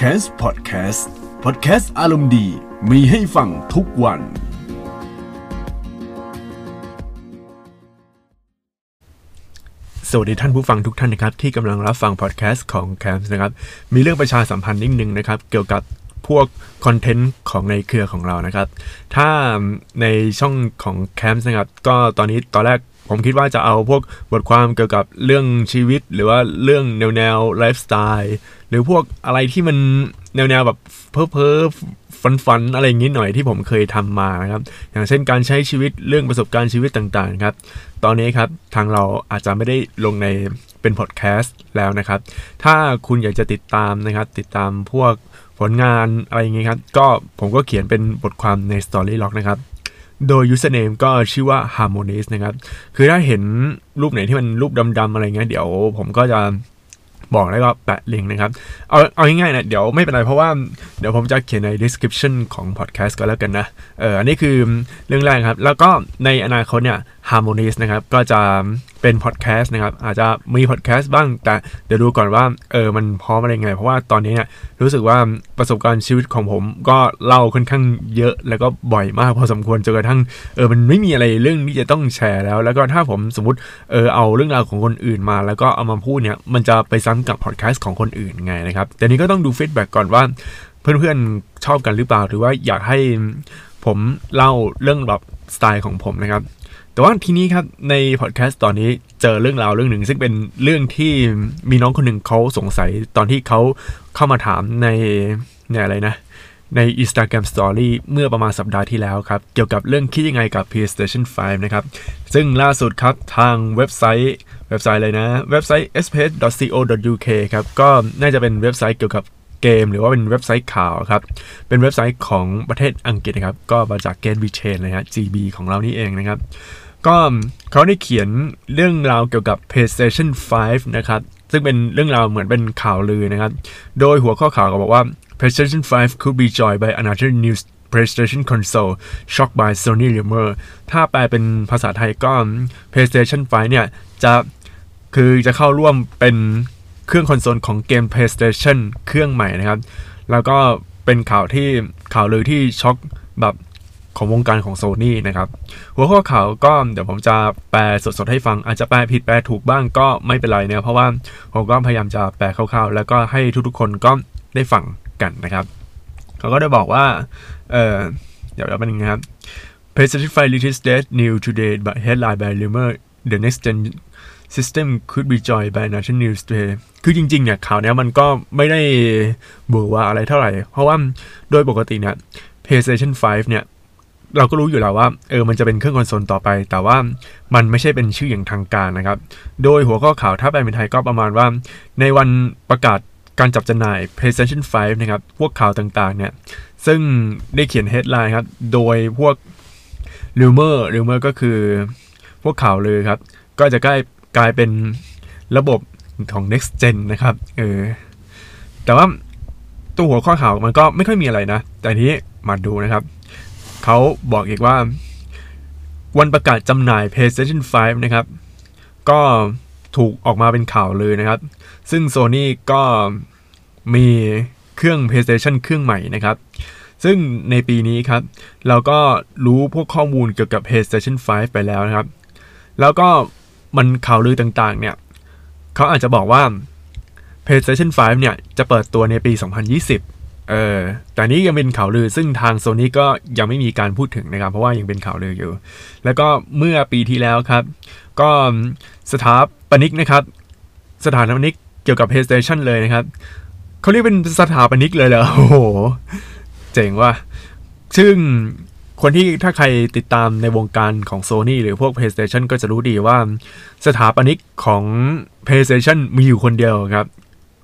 c a s Podcast Podcast อารมณ์ดีมีให้ฟังทุกวัน สวัสดีท่านผู้ฟังทุกท่านนะครับ ที่กำลังรับฟังพอดแคสต์ของ c a m p นะครับ มีเรื่องประชาสัมพันธ์นิดนึงนะครับ เกี่ยวกับพวกคอนเทนต์ของในเครือของเรานะครับ ถ้าในช่องของ c a m p นะครับ ก็ตอนนี้ตอนแรก ผมคิดว่าจะเอาพวกบทความเกี่ยวกับเรื่องชีวิต หรือว่าเรื่องแนวแนวไลฟ์สไตล์หรือพวกอะไรที่มันแนวแนวแบบเพ้อเพ้อฝันฝันอะไรอย่างนี้หน่อยที่ผมเคยทำมานะครับ อย่างเช่นการใช้ชีวิตเรื่องประสบการณ์ชีวิตต่างๆครับ ตอนนี้ครับทางเราอาจจะไม่ได้ลงในเป็นพอดแคสต์แล้วนะครับ ถ้าคุณอยากจะติดตามนะครับ ติดตามพวกผลงานอะไรอย่างเงี้ยครับ ก็ผมก็เขียนเป็นบทความใน Storylog นะครับ โดย username ก็ชื่อว่า harmonies นะครับ คือถ้าเห็นรูปไหนที่มันรูปดำๆอะไรเงี้ยเดี๋ยวผมก็จะบอกแล้วก็แปะลิงก์นะครับ เอาเอาง่ายๆนะเดี๋ยวไม่เป็นไรเพราะว่าเดี๋ยวผมจะเขียนใน description ของ podcast ก็แล้วกันนะ เอออันนี้คือเรื่องแรกครับ แล้วก็ในอนาคตเนี่ย harmonies นะครับ ก็จะเป็น podcast นะครับ อาจจะมี podcast บ้าง แต่เดี๋ยวดูก่อนว่าเออมันพร้อมอะไรไง เพราะว่าตอนนี้เนี่ยรู้สึกว่าประสบการณ์ชีวิตของผมก็เล่าค่อนข้างเยอะแล้วก็บ่อยมากพอสมควรจนกระทั่งเออมันไม่มีอะไรเรื่องที่จะต้องแชร์แล้ว แล้วก็ถ้าผมสมมติเออเอาเรื่องราวของคนอื่นมา แล้วก็เอามาพูดเนี่ยมันจะไปซ้ำกับพอดแคสต์ของคนอื่นไงนะครับแต่นี้ก็ต้องดู feedback ก่อนว่าเพื่อนๆชอบกันหรือเปล่า หรือว่าอยากให้ผมเล่าเรื่องแบบสไตล์ของผมนะครับ แต่ว่าทีนี้ครับในพอดแคสต์ตอนนี้เจอเรื่องราวเรื่องหนึ่ง ซึ่งเป็นเรื่องที่มีน้องคนหนึ่งเขาสงสัยตอนที่เขาเข้ามาถามในในอะไรนะ ใน Instagram Story เมื่อประมาณสัปดาห์ที่แล้วครับ เกี่ยวกับเรื่องคิดยังไงกับ PlayStation 5 นะครับ ซึ่งล่าสุดครับทางเว็บไซต์เว็บไซต์เลยนะ เว็บไซต์ space.co.uk ครับ ก็น่าจะเป็นเว็บไซต์เกี่ยวกับเกม หรือว่าเป็นเว็บไซต์ข่าวครับ เป็นเว็บไซต์ของประเทศอังกฤษนะครับ ก็มาจากเกนบีเชนเลยฮะ GB ของเรานี่เองนะครับ ก็เขาได้เขียนเรื่องราวเกี่ยวกับ PlayStation 5 นะครับ ซึ่งเป็นเรื่องราวเหมือนเป็นข่าวลือนะครับ โดยหัวข้อข่าวก็บอกว่า PlayStation 5 could be joined by another new PlayStation console shocked by Sony rumor ถ้าแปลเป็นภาษาไทยก็ PlayStation 5 เนี่ย จะคือจะเข้าร่วมเป็นเครื่องคอนโซลของเกม PlayStation เครื่องใหม่นะครับ แล้วก็เป็นข่าวที่ข่าวลือที่ช็อกแบบ ของวงการของโซ n y นะครับหัวข้อข่าวก็เดี๋ยวผมจะแปลสดๆให้ฟัง อาจจะแปลผิดแปลถูกบ้างก็ไม่เป็นไรนะเพราะว่าผมก็พยายามจะแปลคร่าวๆ แล้วก็ให้ทุกๆคนก็ได้ฟังกันนะครับ เขาก็ได้บอกว่าเออเดี๋ยวเราเป็นยังไงครับ PlayStation 5 released that new today but headline by rumor the next gen system could be joined by national news today คือจริงๆเนี่ยข่าวเนี้ยมันก็ไม่ได้บอกว่าอะไรเท่าไหร่ เพราะว่าโดยปกติเนี่ย PlayStation 5 เนี่ย เราก็รู้อยู่แล้วว่าเออมันจะเป็นเครื่องคอนโซลต่อไป แต่ว่ามันไม่ใช่เป็นชื่ออย่างทางการนะครับ โดยหัวข้อข่าวถ้าแปลเป็นไทยก็ประมาณว่า ในวันประกาศการจับจำหน่าย PlayStation 5 นะครับ พวกข่าวต่างๆ เนี่ย ซึ่งได้เขียน headline ครับ โดยพวก rumor rumor ก็คือพวกข่าวเลยครับ ก็จะใกลายกลายเป็นระบบของ next gen นะครับ เออ แต่ว่าตัวหัวข้อข่าวมันก็ไม่ค่อยมีอะไรนะ แต่ทีนี้มาดูนะครับ เขาบอกอีกว่า วันประกาศจำหน่าย PlayStation 5 นะครับ ก็ถูกออกมาเป็นข่าวเลยนะครับ ซึ่ง Sony ก็มีเครื่อง PlayStation เครื่องใหม่นะครับ ซึ่งในปีนี้ครับ เราก็รู้พวกข้อมูลเกี่ยวกับ PlayStation 5 ไปแล้วนะครับ แล้วก็มันข่าวลือต่างๆ เนี่ยเขาอาจจะบอกว่า PlayStation 5 เนี่ย จะเปิดตัวในปี 2020 เออแต่นี้ยังเป็นข่าวลือซึ่งทาง Sony ก็ยังไม่มีการพูดถึงนะครับ เพราะว่ายังเป็นข่าวลืออยู่ แล้วก็เมื่อปีที่แล้วครับ ก็สถาปนิกนะครับ สถาปนิกเกี่ยวกับ PlayStation เลยนะครับเขาเรียกเป็นสถาปนิกเลยเหรอโอ้โห เจ๋งว่ะซึ่งคนที่ถ้าใครติดตามในวงการของ Sony หรือพวก PlayStation ก็จะรู้ดีว่า สถาปนิกของ PlayStation มีอยู่คนเดียวครับ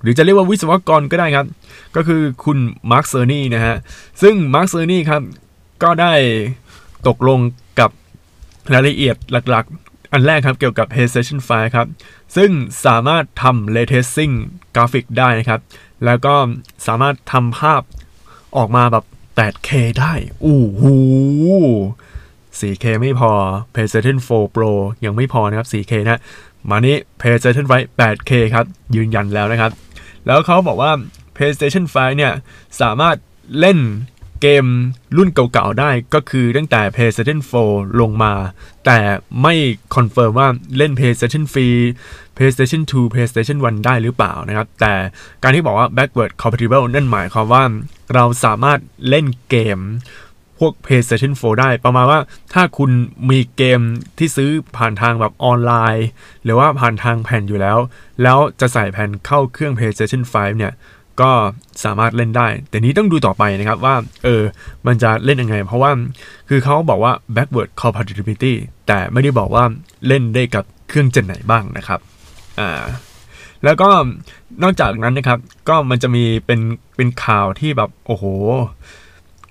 หรือจะเรียกว่าวิศวกรก็ได้ครับ ก็คือคุณมาร์คเซอร์นี่นะฮะ ซึ่งมาร์คเซอร์นี่ครับ ก็ได้ตกลงกับรายละเอียดหลักๆ อันแรกครับเกี่ยวกับ PlayStation 5ครับ ซึ่งสามารถทำ Ray Tracing กราฟิกได้นะครับ แล้วก็สามารถทำภาพออกมาแบบ 8K ได้อู้หู 4K ไม่พอ PlayStation 4 Pro ยังไม่พอนะครับ 4K นะ มานี้ PlayStation 5 8K ครับ ยืนยันแล้วนะครับ แล้วเขาบอกว่า PlayStation 5 เนี่ย สามารถเล่นเกมรุ่นเก่าๆได้ก็คือตั้งแต่ PlayStation 4 ลงมา แต่ไม่ confirm ว่าเล่น PlayStation 3 PlayStation 2 PlayStation 1 ได้หรือเปล่านะครับ แต่การที่บอกว่า backward compatible นั่นหมายความว่าเราสามารถเล่นเกม วก PlayStation 4 ได้ ประมาณว่าถ้าคุณมีเกมที่ซื้อผ่านทางแบบออนไลน์ หรือว่าผ่านทางแผ่นอยู่แล้ว แล้วจะใส่แผ่นเข้าเครื่อง PlayStation 5 เนี่ย ก็สามารถเล่นได้ แต่นี้ต้องดูต่อไปนะครับว่า เออ มันจะเล่นยังไง เพราะว่า คือเขาบอกว่า backward compatibility แต่ไม่ได้บอกว่าเล่นได้กับเครื่องเจนไหนบ้างนะครับ อ่าแล้วก็นอกจากนั้นนะครับ ก็มันจะมีเป็นเป็นข่าวที่แบบ โอ้โห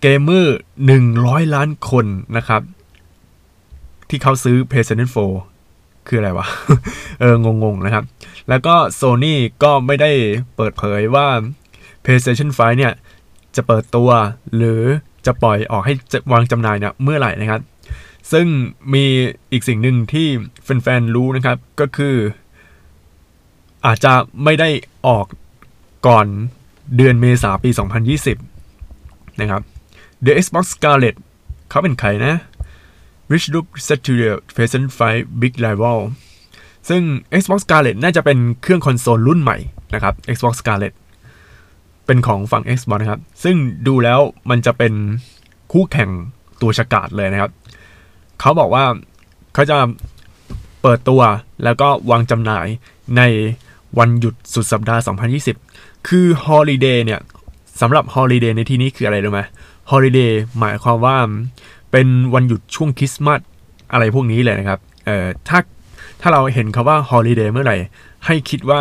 เกมเมอร์หนึ่งร้อยล้านคนนะครับ ที่เขาซื้อ PlayStation 4 คืออะไรวะ เออ งงๆ นะครับ แล้วก็ Sony ก็ไม่ได้เปิดเผยว่า PlayStation 5 เนี่ย จะเปิดตัว หรือจะปล่อยออกให้จะวางจำหน่ายเนี่ยเมื่อไหร่นะครับ ซึ่งมีอีกสิ่งหนึ่งที่แฟนๆ รู้นะครับ ก็คือ อาจจะไม่ได้ออกก่อนเดือนเมษาปี 2020 นะครับ The Xbox Scarlett เขาเป็นใครนะ Which look set to the PlayStation 5 Big Rival ซึ่ง Xbox Scarlett น่าจะเป็นเครื่องคอนโซลรุ่นใหม่นะครับ Xbox Scarlett เป็นของฝั่ง Xbox นะครับ ซึ่งดูแล้วมันจะเป็นคู่แข่งตัวฉกาดเลยนะครับ เขาบอกว่าเขาจะเปิดตัวแล้วก็วางจำหน่ายในวันหยุดสุดสัปดาห์ 2020 คือ Holiday เนี่ยสำหรับ Holiday ในที่นี้คืออะไรรู้ไหม Holiday หมายความว่าเป็นวันหยุดช่วงคริสต์มาสอะไรพวกนี้เลยนะครับเอ่อถ้าถ้าเราเห็นคาว่า Holiday เมื่อไหร่ ให้คิดว่า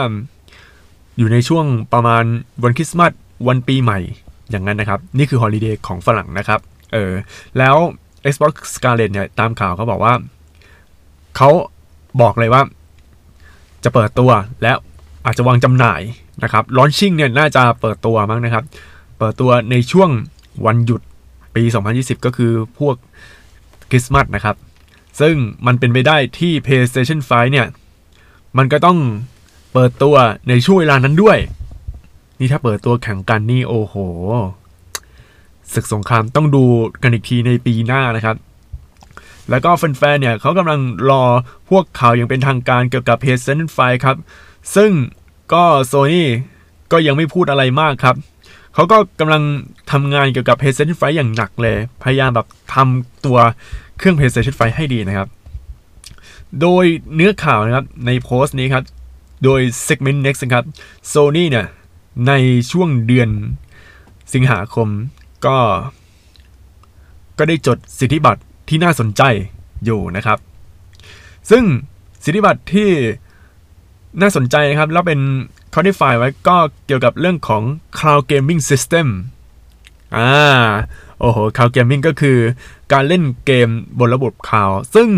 อยู่ในช่วงประมาณวันคริสต์มาสวันปีใหม่อย่างนั้นนะครับ นี่คือ Holiday ของฝรั่งนะครับเออแล้ว Xbox Scarlett เนี่ยตามข่าวเขาบอกว่า เขาบอกเลยว่า จะเปิดตัวแล้วอาจจะวางจำหน่ายนะครับลอนชิ่งเนี่ยน่าจะเปิดตัวมั้งนะครับ เปิดตัวในช่วง วันหยุดปี 2020 ก็คือพวกคริสต์มาสนะครับ ซึ่งมันเป็นไปได้ที่ PlayStation 5 เนี่ย มันก็ต้องเปิดตัวในช่วงเวลานั้นด้วย นี่ถ้าเปิดตัวแข่งกันนี่โอ้โห ศึกสงครามต้องดูกันอีกทีในปีหน้านะครับ แล้วก็แฟนๆ เนี่ยเขากำลังรอพวกข่าวอย่างเป็นทางการเกี่ยวกับ PlayStation 5 ครับ ซึ่งก็ Sony ก็ยังไม่พูดอะไรมากครับ เขาก็กำลังทำงานเกี่ยวกับ PlayStation 5อย่างหนักเลย พยายามแบบทำตัวเครื่อง PlayStation 5ให้ดีนะครับ โดยเนื้อข่าวนะครับในโพสต์นี้ครับ โดย Segment Next นะครับ Sony เนี่ย ในช่วงเดือนสิงหาคมก็ ก็ได้จดสิทธิบัตรที่น่าสนใจอยู่นะครับ ซึ่งสิทธิบัตรที่น่าสนใจนะครับ แล้วเป็น เขาได้ฝ่ายไว้ก็เกี่ยวกับเรื่องของ Cloud Gaming System อ่าโอ้โห Cloud Gaming ก็คือการเล่นเกมบนระบบคลาวซึ่ง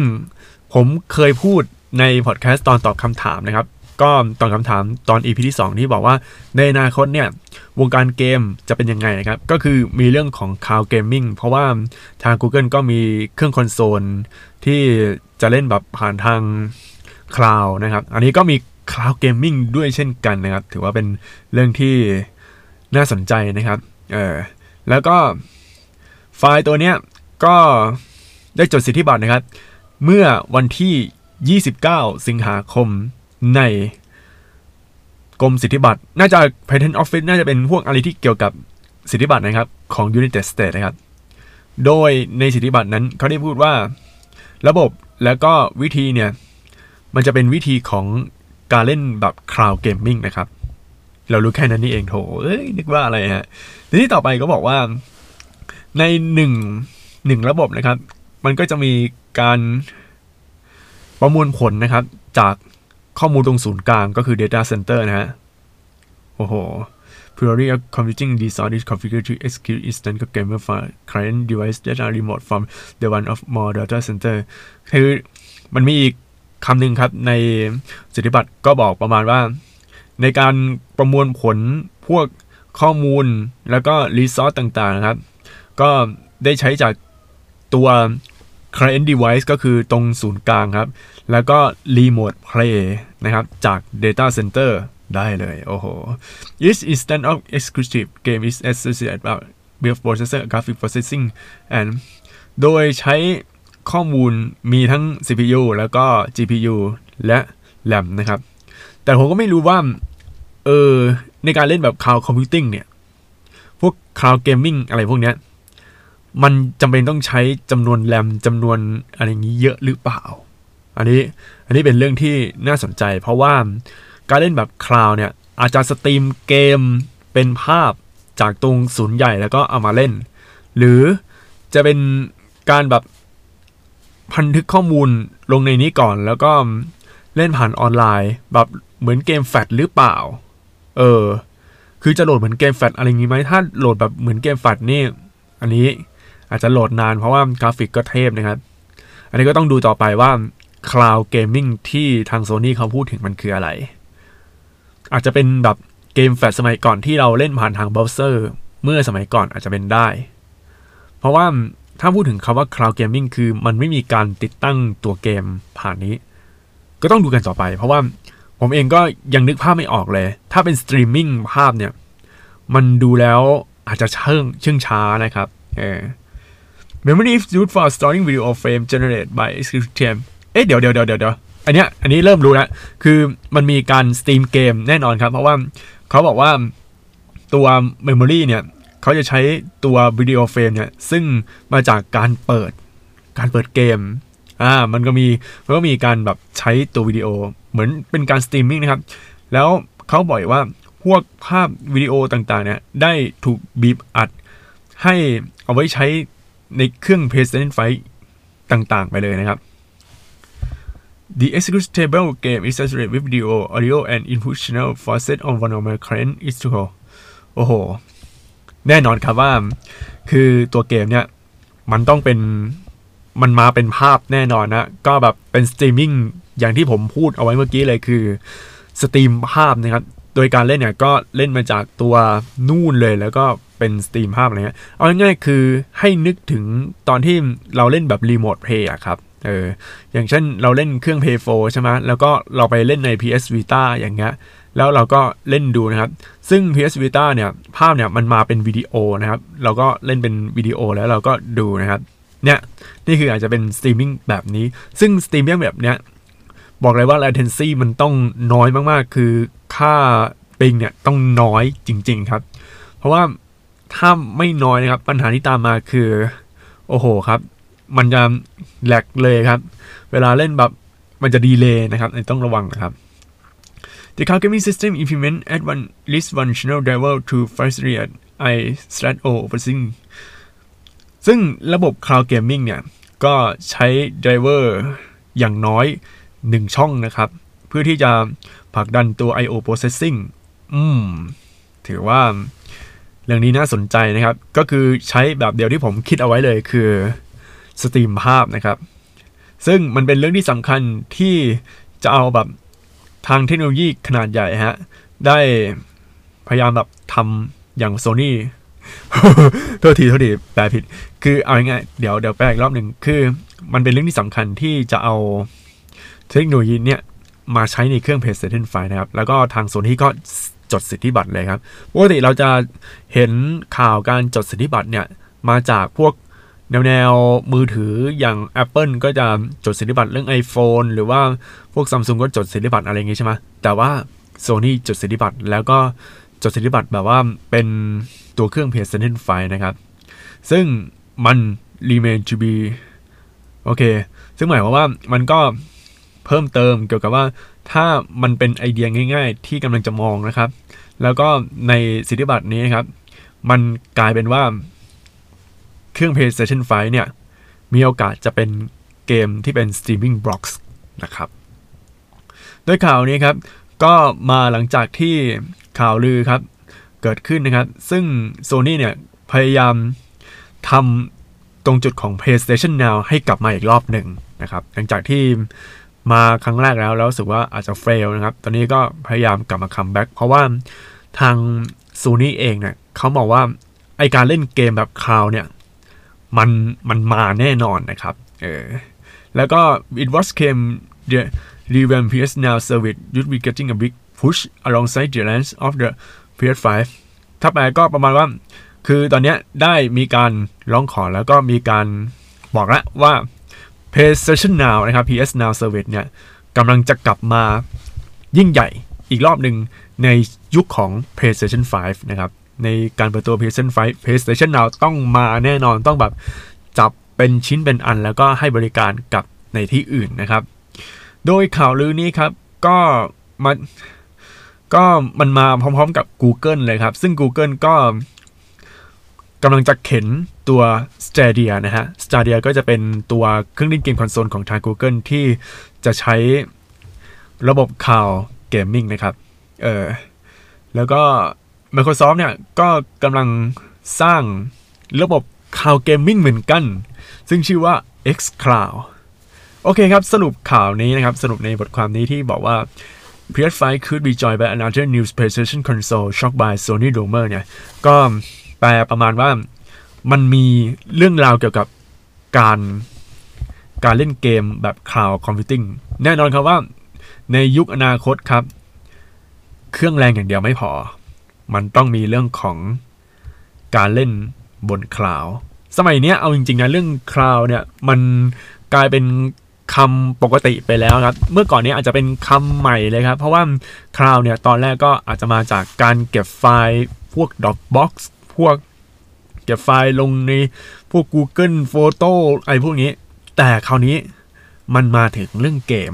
ผมเคยพูดในพอดแคสต์ตอนตอบคำถามนะครับ ก็ตอบคำถามตอน EP ที่ 2 ที่บอกว่าในอนาคตเนี่ย วงการเกมจะเป็นยังไงนะครับ ก็คือมีเรื่องของ Cloud Gaming เพราะว่าทาง Google ก็มีเครื่องคอนโซลที่จะเล่นแบบผ่านทางคลาวนะครับ อันนี้ก็มี Cloud Gaming ด้วยเช่นกันนะครับ ถือว่าเป็นเรื่องที่น่าสนใจนะครับ เออแล้วก็ไฟล์ตัวเนี้ยก็ได้จดสิทธิบัตรนะครับ เมื่อวันที่ 29 สิงหาคมในกรมสิทธิบัตร น่าจะ Patent Office น่าจะเป็นพวกอะไรที่เกี่ยวกับสิทธิบัตรนะครับ ของ United States นะครับ โดยในสิทธิบัตรนั้นเขาได้พูดว่า ระบบแล้วก็วิธีเนี่ย มันจะเป็นวิธีของ การเล่นแบบ Cloud Gaming นะครับ เรารู้แค่นั้นนี่เองโถเอ้ยนึกว่าอะไรฮะทีนี้ต่อไปก็บอกว่า ในหนึ่งหนึ่งระบบนะครับ มันก็จะมีการประมวลผลนะครับ จากข้อมูลตรงศูนย์กลางก็คือ Data Center นะฮะ โอ้โห Priority of computing design is configured to execute instant gamer file client device that are remote from the one of more data center คือมันมีอีก คำหนึ่งครับในสิทธิบัตรก็บอกประมาณว่า ในการประมวลผลพวกข้อมูลแล้วก็รีซอสต่างๆนะครับ ก็ได้ใช้จากตัว client device ก็คือตรงศูนย์กลางครับ แล้วก็ remote play นะครับจาก data center ได้เลยโอ้โห each instant of exclusive game is associated with processor graphic processing and โดยใช้ ข้อมูลมีทั้ง CPU แล้วก็ GPU และ RAM นะครับ แต่ผมก็ไม่รู้ว่า เออ ในการเล่นแบบ cloud computing เนี่ย พวก cloud gaming อะไรพวกเนี้ย มันจำเป็นต้องใช้จำนวนแรมจำนวนอะไรอย่างนี้เยอะหรือเปล่า อันนี้ อันนี้เป็นเรื่องที่น่าสนใจ เพราะว่าการเล่นแบบคลาวเนี่ย อาจจะสตรีมเกมเป็นภาพจากตรงศูนย์ใหญ่แล้วก็เอามาเล่น หรือจะเป็นการแบบ บันทึกข้อมูลลงในนี้ก่อน แล้วก็เล่นผ่านออนไลน์ แบบเหมือนเกมแฟลชหรือเปล่า เออ คือจะโหลดเหมือนเกมแฟลชอะไรงี้ไหมถ้าโหลดแบบเหมือนเกมแฟลชนี่ อันนี้อาจจะโหลดนานเพราะว่ากราฟิกก็เทพนะครับ อันนี้ก็ต้องดูต่อไปว่า Cloud Gaming ที่ทาง Sony เขาพูดถึงมันคืออะไร อาจจะเป็นแบบเกมแฟลชสมัยก่อนที่เราเล่นผ่านทางเบราว์เซอร์ เมื่อสมัยก่อนอาจจะเป็นได้ เพราะว่า ถ้าพูดถึงคำว่า Cloud Gaming คือมันไม่มีการติดตั้งตัวเกมผ่านนี้ ก็ต้องดูกันต่อไป เพราะว่าผมเองก็ยังนึกภาพไม่ออกเลย ถ้าเป็นสตรีมมิ่งภาพเนี่ย มันดูแล้วอาจจะเชื่องเชื่องช้านะครับเออ Memory is used for storing video frame generated by executive เอ๊ะเดี๋ยวเดี๋ยวเดี๋ยวเดี๋ยวอันเนี้ยอันนี้เริ่มรู้แล้ว คือมันมีการสตรีมเกมแน่นอนครับ เพราะว่าเขาบอกว่าตัว Memory เนี่ย เขาจะใช้ตัว video frame เนี่ย ซึ่งมาจากการเปิดการเปิดเกมอ่ามันก็มีมันก็มีการแบบใช้ตัววิดีโอ เหมือนเป็นการสตรีมมิ่งนะครับ แล้วเขาบอกว่าพวกภาพวิดีโอต่างๆเนี่ยได้ถูกบีบอัด ให้เอาไว้ใช้ในเครื่อง PlayStation 5 ต่างๆ ไปเลยนะครับ The executable game is associated with video, audio, and input channel for set on one of my current install โอ้โห แน่นอนครับว่า คือตัวเกมเนี่ย มันต้องเป็นมันมาเป็นภาพแน่นอนนะ ก็แบบเป็นสตรีมมิ่งอย่างที่ผมพูดเอาไว้เมื่อกี้เลยคือสตรีมภาพนะครับ โดยการเล่นเนี่ยก็เล่นมาจากตัวนู่นเลยแล้วก็เป็นสตรีมภาพอะไรเงี้ยเอาง่ายๆคือให้นึกถึงตอนที่เราเล่นแบบ Remote Play อะครับเอออย่างเช่นเราเล่นเครื่อง Play 4ใช่ไหมแล้วก็เราไปเล่นใน PS Vita อย่างเงี้ย แล้วเราก็เล่นดูนะครับ ซึ่ง PS Vita เนี่ยภาพเนี่ยมันมาเป็นวิดีโอนะครับ เราก็เล่นเป็นวิดีโอแล้วเราก็ดูนะครับ เนี่ยนี่คืออาจจะเป็นสตรีมมิ่งแบบนี้ ซึ่งสตรีมมิ่งแบบเนี้ยบอกเลยว่า latency มันต้องน้อยมากๆ คือค่า ping เนี่ยต้องน้อยจริง ๆครับ เพราะว่าถ้าไม่น้อยนะครับ ปัญหาที่ตามมาคือ โอ้โหครับ มันจะแหลกเลยครับ เวลาเล่นแบบมันจะ delay นะครับต้องระวังนะครับ The cloud gaming system implement at one least one channel driver to facilitate i/o processing ซึ่งระบบ cloud gaming เนี่ย ก็ใช้ driver อย่างน้อย 1 ช่องนะครับ เพื่อที่จะผลักดันตัว I/O processing อืม ถือว่าเรื่องนี้น่าสนใจนะครับ ก็คือใช้แบบเดียวที่ผมคิดเอาไว้เลยคือสตรีมภาพนะครับ ซึ่งมันเป็นเรื่องที่สำคัญที่จะเอาแบบ ทางเทคโนโลยีขนาดใหญ่ฮะ ได้พยายามแบบทำอย่างโซนี่โทษทีโทษทีแปลผิด คือเอาง่ายๆเดี๋ยวเดี๋ยวแปลอีกรอบหนึ่งคือ มันเป็นเรื่องที่สำคัญที่จะเอาเทคโนโลยีเนี่ยมาใช้ในเครื่อง PlayStation 5 นะครับ แล้วก็ทางโซนี่ก็จดสิทธิบัตรเลยครับ ปกติเราจะเห็นข่าวการจดสิทธิบัตรเนี่ย มาจากพวก แนวแนวมือถืออย่าง Apple ก็จะจดสิทธิบัตรเรื่อง iPhone หรือว่าพวก Samsung ก็จดสิทธิบัตรอะไรอย่างงี้ใช่ไหมแต่ว่า Sony จดสิทธิบัตรแล้วก็จดสิทธิบัตรแบบว่าเป็นตัวเครื่อง PlayStation 5 นะครับ ซึ่งมัน remain to be โอเค ซึ่งหมายความว่ามันก็เพิ่มเติมเกี่ยวกับว่าถ้ามันเป็นไอเดียง่าย ๆ ที่กำลังจะมองนะครับ แล้วก็ในสิทธิบัตรนี้ครับ มันกลายเป็นว่า เครื่อง PlayStation 5 เนี่ย มีโอกาสจะเป็นเกมที่เป็น Streaming Box นะครับ โดยข่าวนี้ครับ ก็มาหลังจากที่ข่าวลือครับ เกิดขึ้นนะครับ ซึ่ง Sony เนี่ย พยายามทำตรงจุดของ PlayStation Now ให้กลับมาอีกรอบหนึ่งนะครับ หลังจากที่มาครั้งแรกแล้วแล้วรู้สึกว่าอาจจะ fail นะครับ ตอนนี้ก็พยายามกลับมา comeback เพราะว่าทาง Sony เองเนี่ยเขาบอกว่าไอการเล่นเกมแบบคลาวเนี่ย มันมันมาแน่นอนนะครับเออแล้วก็ it was came the revamp PS Now service you'd be getting a big push alongside the launch of the PS5 ถ้าแปลก็ประมาณว่า คือตอนนี้ได้มีการร้องขอแล้วก็มีการบอกแล้วว่า PlayStation Now นะครับ PS Now Service เนี่ยกำลังจะกลับมายิ่งใหญ่อีกรอบหนึ่งในยุคของ PlayStation 5 นะครับ ในการเปิดตัว PlayStation 5 PlayStation Now ต้องมาแน่นอนต้องแบบจับเป็นชิ้นเป็นอัน แล้วก็ให้บริการกับในที่อื่นนะครับ โดยข่าวลือนี้ครับ ก็มาก็มันมาพร้อมๆกับ Google เลยครับ ซึ่ง Google ก็กำลังจะเข็นตัว Stadia นะฮะ Stadia ก็จะเป็นตัวเครื่องเล่นเกมคอนโซลของทาง Google ที่จะใช้ระบบ cloud gaming นะครับ เออแล้วก็ Microsoft เนี่ยก็กำลังสร้างระบบ cloud gaming เหมือนกัน ซึ่งชื่อว่า xCloud โอเคครับ สรุปข่าวนี้นะครับ สรุปในบทความนี้ที่บอกว่า PS5 could be joined by another new PlayStation console shocked by Sony rumor เนี่ย ก็แปลประมาณว่ามันมีเรื่องราวเกี่ยวกับการการเล่นเกมแบบ cloud computing แน่นอนครับว่าในยุคอนาคตครับ เครื่องแรงอย่างเดียวไม่พอ มันต้องมีเรื่องของการเล่นบน cloud สมัยนี้เอาจริงๆนะเรื่อง cloud เนี่ยมันกลายเป็นคำปกติไปแล้วครับ เมื่อก่อนนี้อาจจะเป็นคำใหม่เลยครับ เพราะว่า cloud เนี่ยตอนแรกก็อาจจะมาจากการเก็บไฟล์พวก Dropbox พวกเก็บไฟล์ลงในพวก Google Photo ไอ้พวกนี้ แต่คราวนี้มันมาถึงเรื่องเกม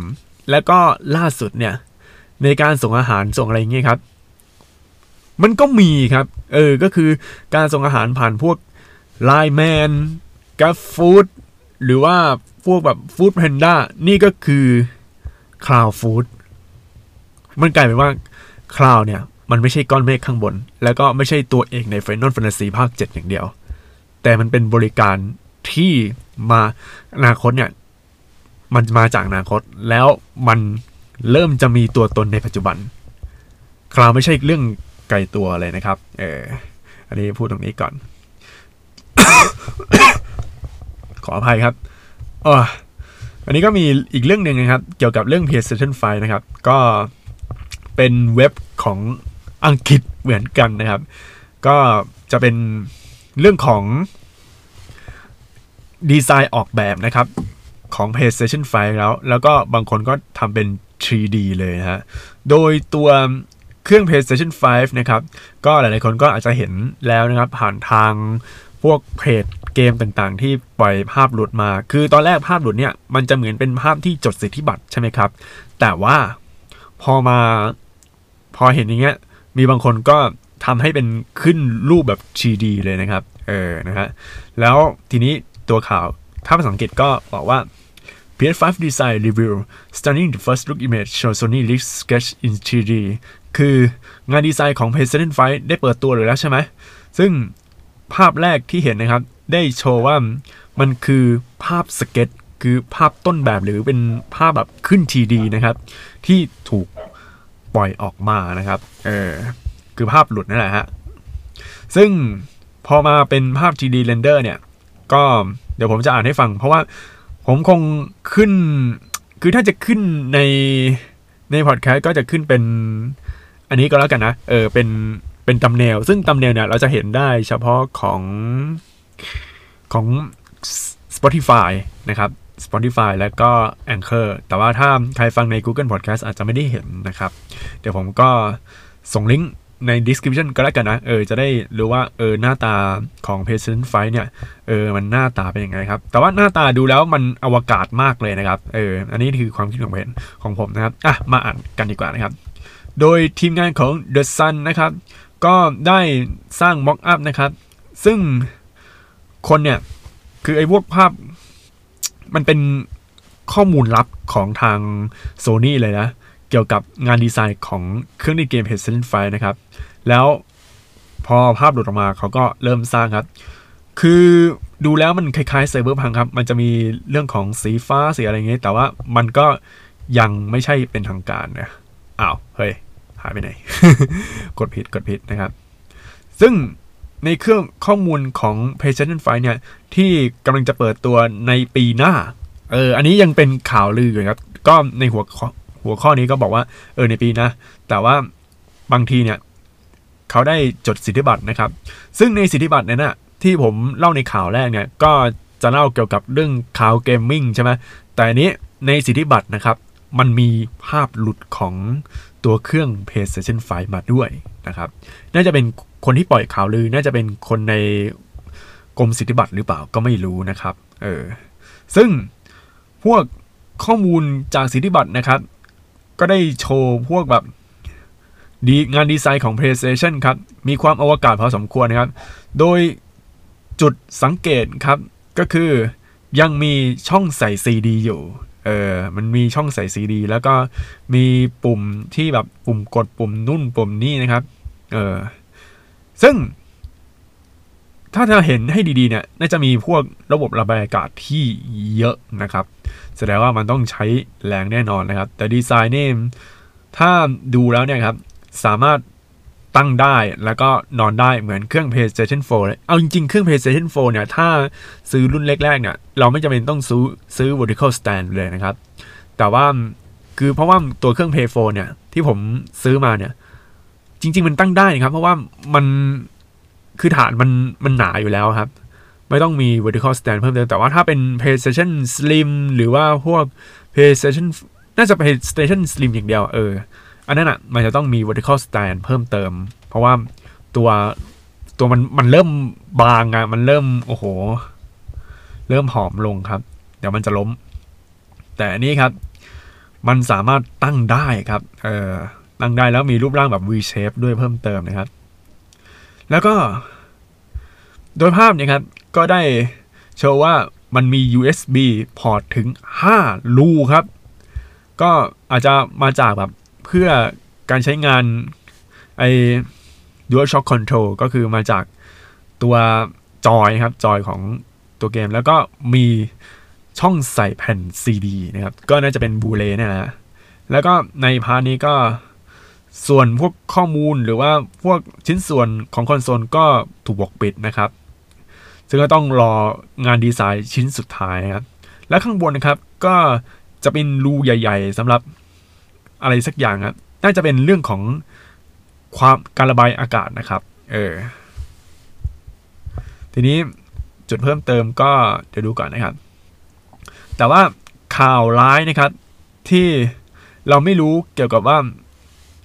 แล้วก็ล่าสุดเนี่ยในการส่งอาหารส่งอะไรอย่างเงี้ยครับ มันก็มีครับ เออ ก็คือการส่งอาหารผ่านพวกไลแมนกัฟฟู้ดหรือว่าพวกแบบฟู้ดแพนด้านี่ก็คือคลาวฟู้ดมันกลายเป็นว่าคลาวเนี่ยมันไม่ใช่ก้อนเมฆข้างบน แล้วก็ไม่ใช่ตัวเอกใน Final Fantasy ภาค 7 อย่างเดียว แต่มันเป็นบริการที่มาอนาคตเนี่ย มันมาจากอนาคต แล้วมันเริ่มจะมีตัวตนในปัจจุบันคลาวไม่ใช่เรื่อง ไกลตัวเลยนะครับ เอออันนี้พูดตรงนี้ก่อน ขออภัยครับอ๋ออันนี้ก็มีอีกเรื่องหนึ่งนะครับ เกี่ยวกับเรื่อง PlayStation 5 นะครับ ก็เป็นเว็บของอังกฤษเหมือนกันนะครับ ก็จะเป็นเรื่องของดีไซน์ออกแบบนะครับของ PlayStation 5 แล้ว แล้วก็บางคนก็ทำเป็น 3D เลยนะฮะ โดยตัว เครื่อง PlayStation 5 นะครับ ก็หลายๆคนก็อาจจะเห็นแล้วนะครับ ผ่านทางพวกเพจเกมต่างๆ ที่ปล่อยภาพหลุดมา คือตอนแรกภาพหลุดเนี่ยมันจะเหมือนเป็นภาพที่จดสิทธิบัตรใช่ไหมครับ แต่ว่าพอมาพอเห็นอย่างเงี้ยมีบางคนก็ทำให้เป็นขึ้นรูปแบบ 3D เลยนะครับ เออนะฮะแล้วทีนี้ตัวข่าวถ้าภาษาอังกฤษก็บอกว่า PS5 Design Review Stunning the first look image show Sony leaks sketch in 3D คืองานดีไซน์ของ PlayStation 5ได้เปิดตัวเลยแล้วใช่ไหม ซึ่งภาพแรกที่เห็นนะครับ ได้โชว์ว่ามันคือภาพสเก็ต คือภาพต้นแบบหรือเป็นภาพแบบขึ้น TD นะครับ ที่ถูกปล่อยออกมานะครับ เออ คือภาพหลุดนั่นแหละฮะ ซึ่งพอมาเป็นภาพ 3D render เนี่ย ก็เดี๋ยวผมจะอ่านให้ฟัง เพราะว่าผมคงขึ้น คือถ้าจะขึ้นในในพอดแคสต์ก็จะขึ้นเป็น อันนี้ก็แล้วกันนะ เออ เป็น เป็นตำเนลซึ่งตำเนลเนี่ย เราจะเห็นได้เฉพาะของของ Spotify นะครับ Spotify แล้วก็ Anchor แต่ว่าถ้าใครฟังใน Google Podcast อาจจะไม่ได้เห็นนะครับ เดี๋ยวผมก็ส่งลิงก์ใน description ก็แล้วกันนะ เออ จะได้รู้ว่า เออ หน้าตาของ PlayStation เนี่ย เออ มันหน้าตาเป็นยังไงครับ แต่ว่าหน้าตาดูแล้วมันอวกาศมากเลยนะครับ เออ อันนี้คือความคิดของผมของผมนะครับ อะ มาอ่านกันดีกว่านะครับ โดยทีมงานของ The Sun นะครับ ก็ได้สร้าง mock up นะครับ ซึ่งคนเนี่ย คือไอ้พวกภาพมันเป็นข้อมูลลับของทาง Sony เลยนะ เกี่ยวกับงานดีไซน์ของเครื่องเล่นเกม PlayStation 5นะครับ แล้วพอภาพหลุดออกมาเขาก็เริ่มสร้างครับ คือดูแล้วมันคล้ายๆไซเบอร์พังครับ มันจะมีเรื่องของสีฟ้าสีอะไรเงี้ยแต่ว่ามันก็ยังไม่ใช่เป็นทางการนะอ้าว เฮ้ย หายไปไหน กดผิดกดผิดนะครับ ซึ่งในเครื่องข้อมูลของ PlayStation 5เนี่ย ที่กำลังจะเปิดตัวในปีหน้า เออ อันนี้ยังเป็นข่าวลืออยู่ครับ ก็ในหัวข้อหัหัวข้อนี้ก็บอกว่า เออ ในปีนะ แต่ว่าบางทีเนี่ย เขาได้จดสิทธิบัตรนะครับ ซึ่งในสิทธิบัตรนั้นนะที่ผมเล่าในข่าวแรกเนี่ย ก็จะเล่าเกี่ยวกับเรื่องข่าวเกมมิ่งใช่ไหมแต่อันนี้ในสิทธิบัตรนะครับ มันมีภาพหลุดของ ตัวเครื่อง PlayStation 5 มาด้วยนะครับ น่าจะเป็นคนที่ปล่อยข่าวลือ น่าจะเป็นคนในกรมสิทธิบัตรหรือเปล่าก็ไม่รู้นะครับ เออ ซึ่งพวกข้อมูลจากสิทธิบัตรนะครับ ก็ได้โชว์พวกแบบดีงานดีไซน์ของ PlayStation ครับ มีความอวกาศพอสมควรนะครับ โดยจุดสังเกตครับ ก็คือยังมีช่องใส่ซีดีอยู่ เออ มันมีช่องใส่ซีดี แล้วก็มีปุ่มที่แบบปุ่มกดปุ่มนุ่นปุ่มนี่นะครับ เออ ซึ่ง ถ้าเราเห็นให้ดีๆเนี่ย น่าจะมีพวกระบบระบายอากาศที่เยอะนะครับ แสดงว่ามันต้องใช้แรงแน่นอนนะครับ แต่ดีไซน์เนี่ยถ้าดูแล้วเนี่ยครับ สามารถ ตั้งได้แล้วก็นอนได้เหมือนเครื่อง PlayStation 4เลยเอาจริงๆ เครื่อง PlayStation 4 เนี่ย ถ้าซื้อรุ่นแรกๆ เนี่ย เราไม่จำเป็นต้องซื้อซื้อ vertical stand เลยนะครับ แต่ว่าคือเพราะว่าตัวเครื่อง Play 4เนี่ย ที่ผมซื้อมาเนี่ย จริง ๆ มันตั้งได้นะครับ เพราะว่ามันคือฐานมันมันหนาอยู่แล้วครับ ไม่ต้องมี vertical stand เพิ่มเติมแต่ว่าถ้าเป็น PlayStation Slim หรือว่าพวก PlayStation น่าจะ PlayStation Slim อย่างเดียวเออ อันนั้นอะมันจะต้องมี vertical stand เพิ่มเติม เพราะว่าตัวตัวมันมันเริ่มบางอะมันเริ่มโอ้โห เริ่มหอมลงครับ เดี๋ยวมันจะล้ม แต่อันนี้ครับ มันสามารถตั้งได้ครับ เออตั้งได้แล้วมีรูปร่างแบบ V shape ด้วยเพิ่มเติมนะครับ แล้วก็ โดยภาพเนี่ยครับ ก็ได้โชว์ว่ามันมี USB พอร์ตถึง 5 รูครับ ก็อาจจะมาจากแบบ เพื่อการใช้งานไอ้ DualShock Control ก็คือมาจากตัวจอยครับ จอยของตัวเกมแล้วก็มีช่องใส่แผ่น CD นะครับ ก็น่าจะเป็น Blu-ray เนี่ยนะแล้วก็ใน part นี้ก็ส่วนพวกข้อมูลหรือว่าพวกชิ้นส่วนของคอนโซลก็ถูกปกปิดนะครับ ซึ่งก็ต้องรองานดีไซน์ชิ้นสุดท้ายนะครับ และข้างบนนะครับก็จะเป็นรูใหญ่ ๆสำหรับ อะไรสักอย่างครับน่าจะเป็นเรื่องของความการระบายอากาศนะครับ เออ ทีนี้จุดเพิ่มเติมก็เดี๋ยวดูก่อนนะครับ แต่ว่าข่าวร้ายนะครับที่เราไม่รู้เกี่ยวกับว่า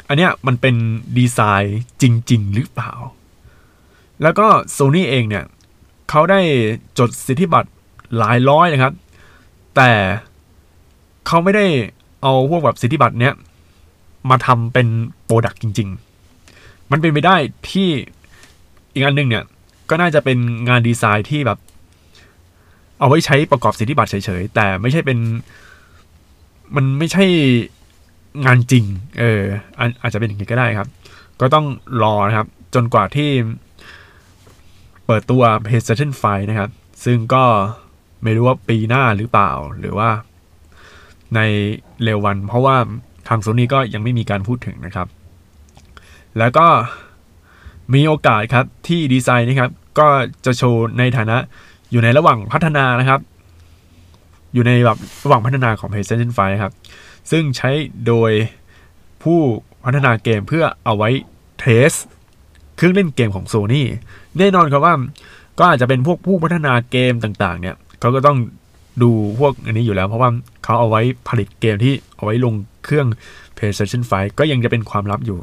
อันเนี้ยมันเป็นดีไซน์จริง ๆ หรือเปล่า แล้วก็โซนี่เองเนี่ยเขาได้จดสิทธิบัตรหลายร้อยนะครับ แต่เขาไม่ได้ เอาพวกแบบสิทธิบัตรเนี้ยมาทำเป็น product จริง ๆ มันเป็นไปได้ที่อีกอันหนึ่งเนี่ยก็น่าจะเป็นงานดีไซน์ที่แบบ เอาไว้ใช้ประกอบสิทธิบัตรเฉยๆแต่ไม่ใช่เป็น มันไม่ใช่งานจริง เอออาจจะเป็นอย่างนี้ก็ได้ครับ ก็ต้องรอนะครับ จนกว่าที่เปิดตัว PlayStation 5 นะครับ ซึ่งก็ไม่รู้ว่าปีหน้าหรือเปล่า หรือว่า ในเร็ววัน เพราะว่าทางโซนี่ก็ยังไม่มีการพูดถึงนะครับ แล้วก็มีโอกาสครับที่ดีไซน์นะครับ ก็จะโชว์ในฐานะอยู่ในระหว่างพัฒนานะครับ อยู่ในแบบระหว่างพัฒนาของ PlayStation 5ครับ ซึ่งใช้โดยผู้พัฒนาเกมเพื่อเอาไว้เทสเครื่องเล่นเกมของ Sony แน่นอนครับว่าก็อาจจะเป็นพวกผู้พัฒนาเกมต่างๆ เนี่ยเขาก็ต้อง ดูพวกอันนี้อยู่แล้ว เพราะว่าเขาเอาไว้ผลิตเกมที่เอาไว้ลงเครื่อง PlayStation 5 ก็ยังจะเป็นความลับอยู่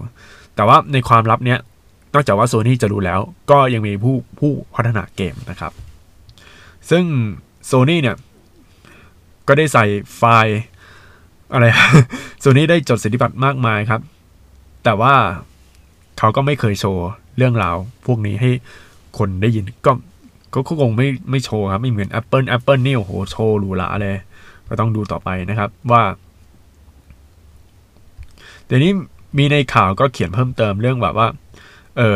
แต่ว่าในความลับเนี้ยนอกจากว่าโซนี่จะรู้แล้ว ก็ยังมีผู้ผู้พัฒนาเกมนะครับ ซึ่งโซนี่เนี่ย ก็ได้ใส่ไฟล์อะไรโซนี่ได้จดสิทธิบัตรมากมายครับ แต่ว่าเขาก็ไม่เคยโชว์เรื่องราวพวกนี้ให้คนได้ยินก็ ก็คงไม่ไม่โชว์ครับ ไม่เหมือน Apple Apple นี่โอ้โหโชว์หรูหราเลย ก็ต้องดูต่อไปนะครับว่าเดี๋ยวนี้มีในข่าวก็เขียนเพิ่มเติมเรื่องแบบว่า เออ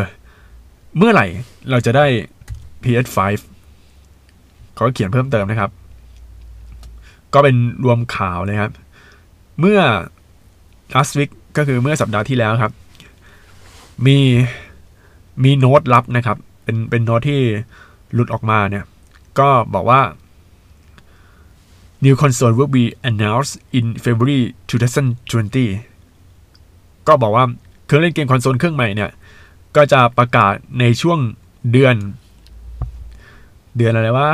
เมื่อไหร่เราจะได้ PS5 เขาเขียนเพิ่มเติมนะครับ ก็เป็นรวมข่าวเลยครับ เมื่อ last week ก็คือเมื่อสัปดาห์ที่แล้วครับ มีมีโน้ตลับนะครับ เป็นเป็นโน้ตที่ หลุดออกมาเนี่ย ก็บอกว่า new console will be announced in February 2020 ก็บอกว่าเครื่องเล่นเกมคอนโซลเครื่องใหม่เนี่ย ก็จะประกาศในช่วงเดือน เดือนอะไรวะ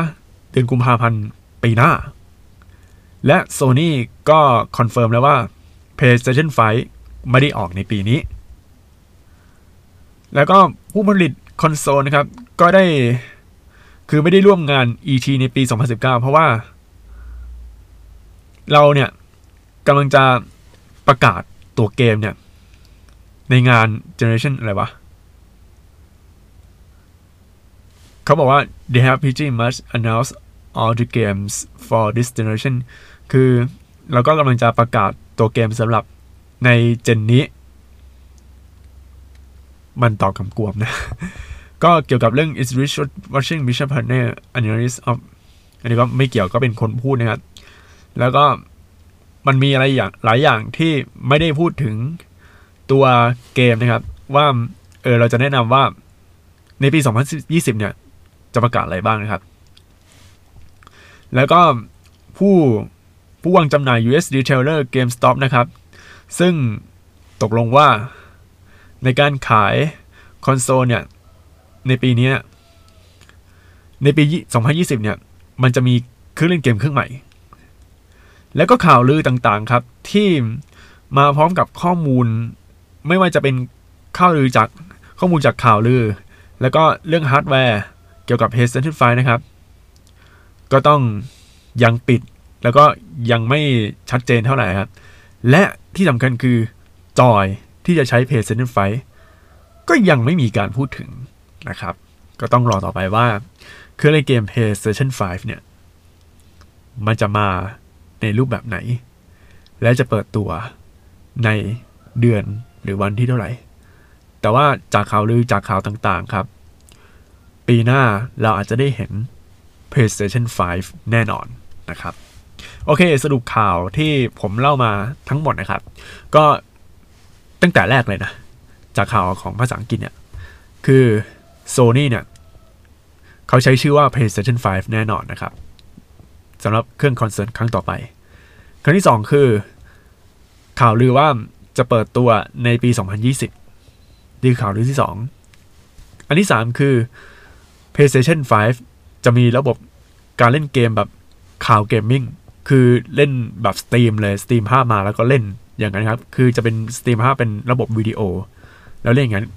เดือนกุมภาพันธ์ปีหน้า และ Sony ก็ confirm แล้วว่า PlayStation 5 ไม่ได้ออกในปีนี้ แล้วก็ผู้ผลิตคอนโซลนะครับ ก็ได้ คือไม่ได้ร่วมงาน E3 ในปี 2019 เพราะว่า เราเนี่ยกำลังจะประกาศตัวเกมเนี่ย ในงาน Generation อะไรวะ เขาบอกว่า they have pretty much announced all the games for this generation คือเราก็กำลังจะประกาศตัวเกมสำหรับในเจนนี้ มันต่อบคำกวมนะ ก็เกี่ยวกับเรื่อง is rich watching mission partner analysis of อันนี้ก็ไม่เกี่ยวก็เป็นคนพูดนะครับ แล้วก็มันมีอะไรอย่างหลายอย่างที่ไม่ได้พูดถึงตัวเกมนะครับ ว่าเออเราจะแนะนำว่าในปี 2020 เนี่ย จะประกาศอะไรบ้างนะครับ แล้วก็ผู้ผู้วางจำหน่าย US retailer GameStop นะครับ ซึ่งตกลงว่าในการขายคอนโซลเนี่ย ในปีนี้ในปี 2020 เนี่ย มันจะมีเครื่องเล่นเกมเครื่องใหม่ แล้วก็ข่าวลือต่างๆครับ ที่มาพร้อมกับข้อมูล ไม่ว่าจะเป็นข่าวลือจากข้อมูลจากข่าวลือ แล้วก็เรื่องฮาร์ดแวร์เกี่ยวกับ PlayStation 5นะครับ ก็ต้องยังปิดแล้วก็ยังไม่ชัดเจนเท่าไหร่ครับ และที่สำคัญคือจอยที่จะใช้ PlayStation 5ก็ยังไม่มีการพูดถึง นะครับ ก็ต้องรอต่อไปว่าเครื่องเล่นเกม PlayStation 5 เนี่ย มันจะมาในรูปแบบไหน และจะเปิดตัวในเดือนหรือวันที่เท่าไหร่ แต่ว่าจากข่าวลือจากข่าวต่างๆครับ ปีหน้าเราอาจจะได้เห็น PlayStation 5 แน่นอนนะครับ โอเคสรุปข่าวที่ผมเล่ามาทั้งหมดนะครับ ก็ตั้งแต่แรกเลยนะ จากข่าวของภาษาอังกฤษเนี่ย คือ Sony เนี่ยเขาใช้ชื่อว่า PlayStation 5 แน่นอนนะครับสำหรับเครื่องคอนเสิร์ตครั้งต่อไป ครั้งที่ 2 คือ ข่าวลือว่าจะเปิดตัวในปี 2020นี่ข่าวลือที่ 2 อันที่ 3 คือ PlayStation 5 จะมีระบบการเล่นเกมแบบ cloud gaming คือเล่นแบบ stream เลย stream ภาพมาแล้วก็เล่นอย่างนั้นครับ คือจะเป็น stream ภาพเป็นระบบวิดีโอ แล้วเล่นอย่างนั้น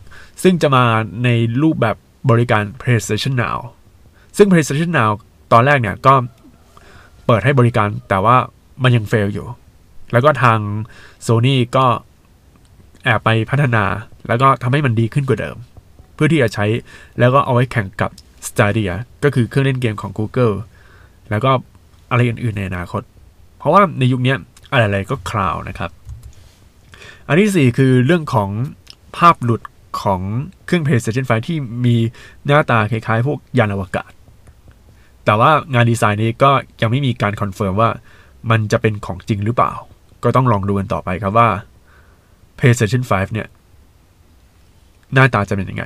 ซึ่งจะมาในรูปแบบบริการ PlayStation Now ซึ่ง PlayStation Now ตอนแรกเนี่ยก็เปิดให้บริการแต่ว่ามันยังเฟลอยู่ แล้วก็ทาง Sony ก็แอบไปพัฒนา แล้วก็ทำให้มันดีขึ้นกว่าเดิม เพื่อที่จะใช้แล้วก็เอาไว้แข่งกับ Stadia ก็คือเครื่องเล่นเกมของ Google แล้วก็อะไรอื่นๆในอนาคต เพราะว่าในยุคนี้อะไรๆก็ cloud นะครับ อันที่ 4 คือเรื่องของภาพหลุด ของเครื่อง PlayStation 5 ที่มีหน้าตาคล้ายๆ พวกยานอวกาศ แต่ว่างานดีไซน์นี้ก็ยังไม่มีการ confirm ว่ามันจะเป็นของจริงหรือเปล่า ก็ต้องลองดูกันต่อไปครับว่า PlayStation 5 เนี่ย หน้าตาจะเป็นยังไง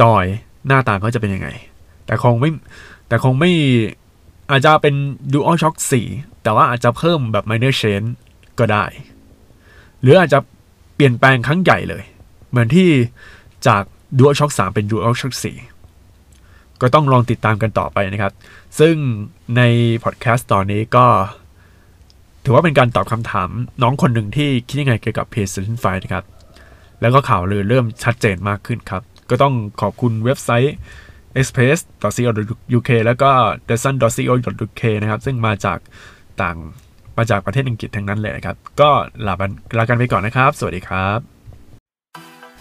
จอยหน้าตาก็จะเป็นยังไง แต่คงไม่แต่คงไม่อาจจะเป็น Dual Shock 4 แต่ว่าอาจจะเพิ่มแบบ minor change ก็ได้ หรืออาจจะเปลี่ยนแปลงครั้งใหญ่เลย เหมือนที่จาก Dual Shock 3 เป็น Dual Shock 4 ก็ต้องลองติดตามกันต่อไปนะครับ ซึ่งในพอดแคสต์ตอนนี้ก็ ถือว่าเป็นการตอบคำถามน้องคนหนึ่งที่คิดยังไงเกี่ยวกับ PlayStation 5 นะครับ แล้วก็ข่าวลือเริ่มชัดเจนมากขึ้นครับ ก็ต้องขอบคุณเว็บไซต์ express.co.uk แล้วก็ the sun.co.uk นะครับ ซึ่งมาจากต่างมาจากประเทศอังกฤษทั้งนั้นเลยนะครับ ก็ลาบันลากันไปก่อนนะครับ สวัสดีครับ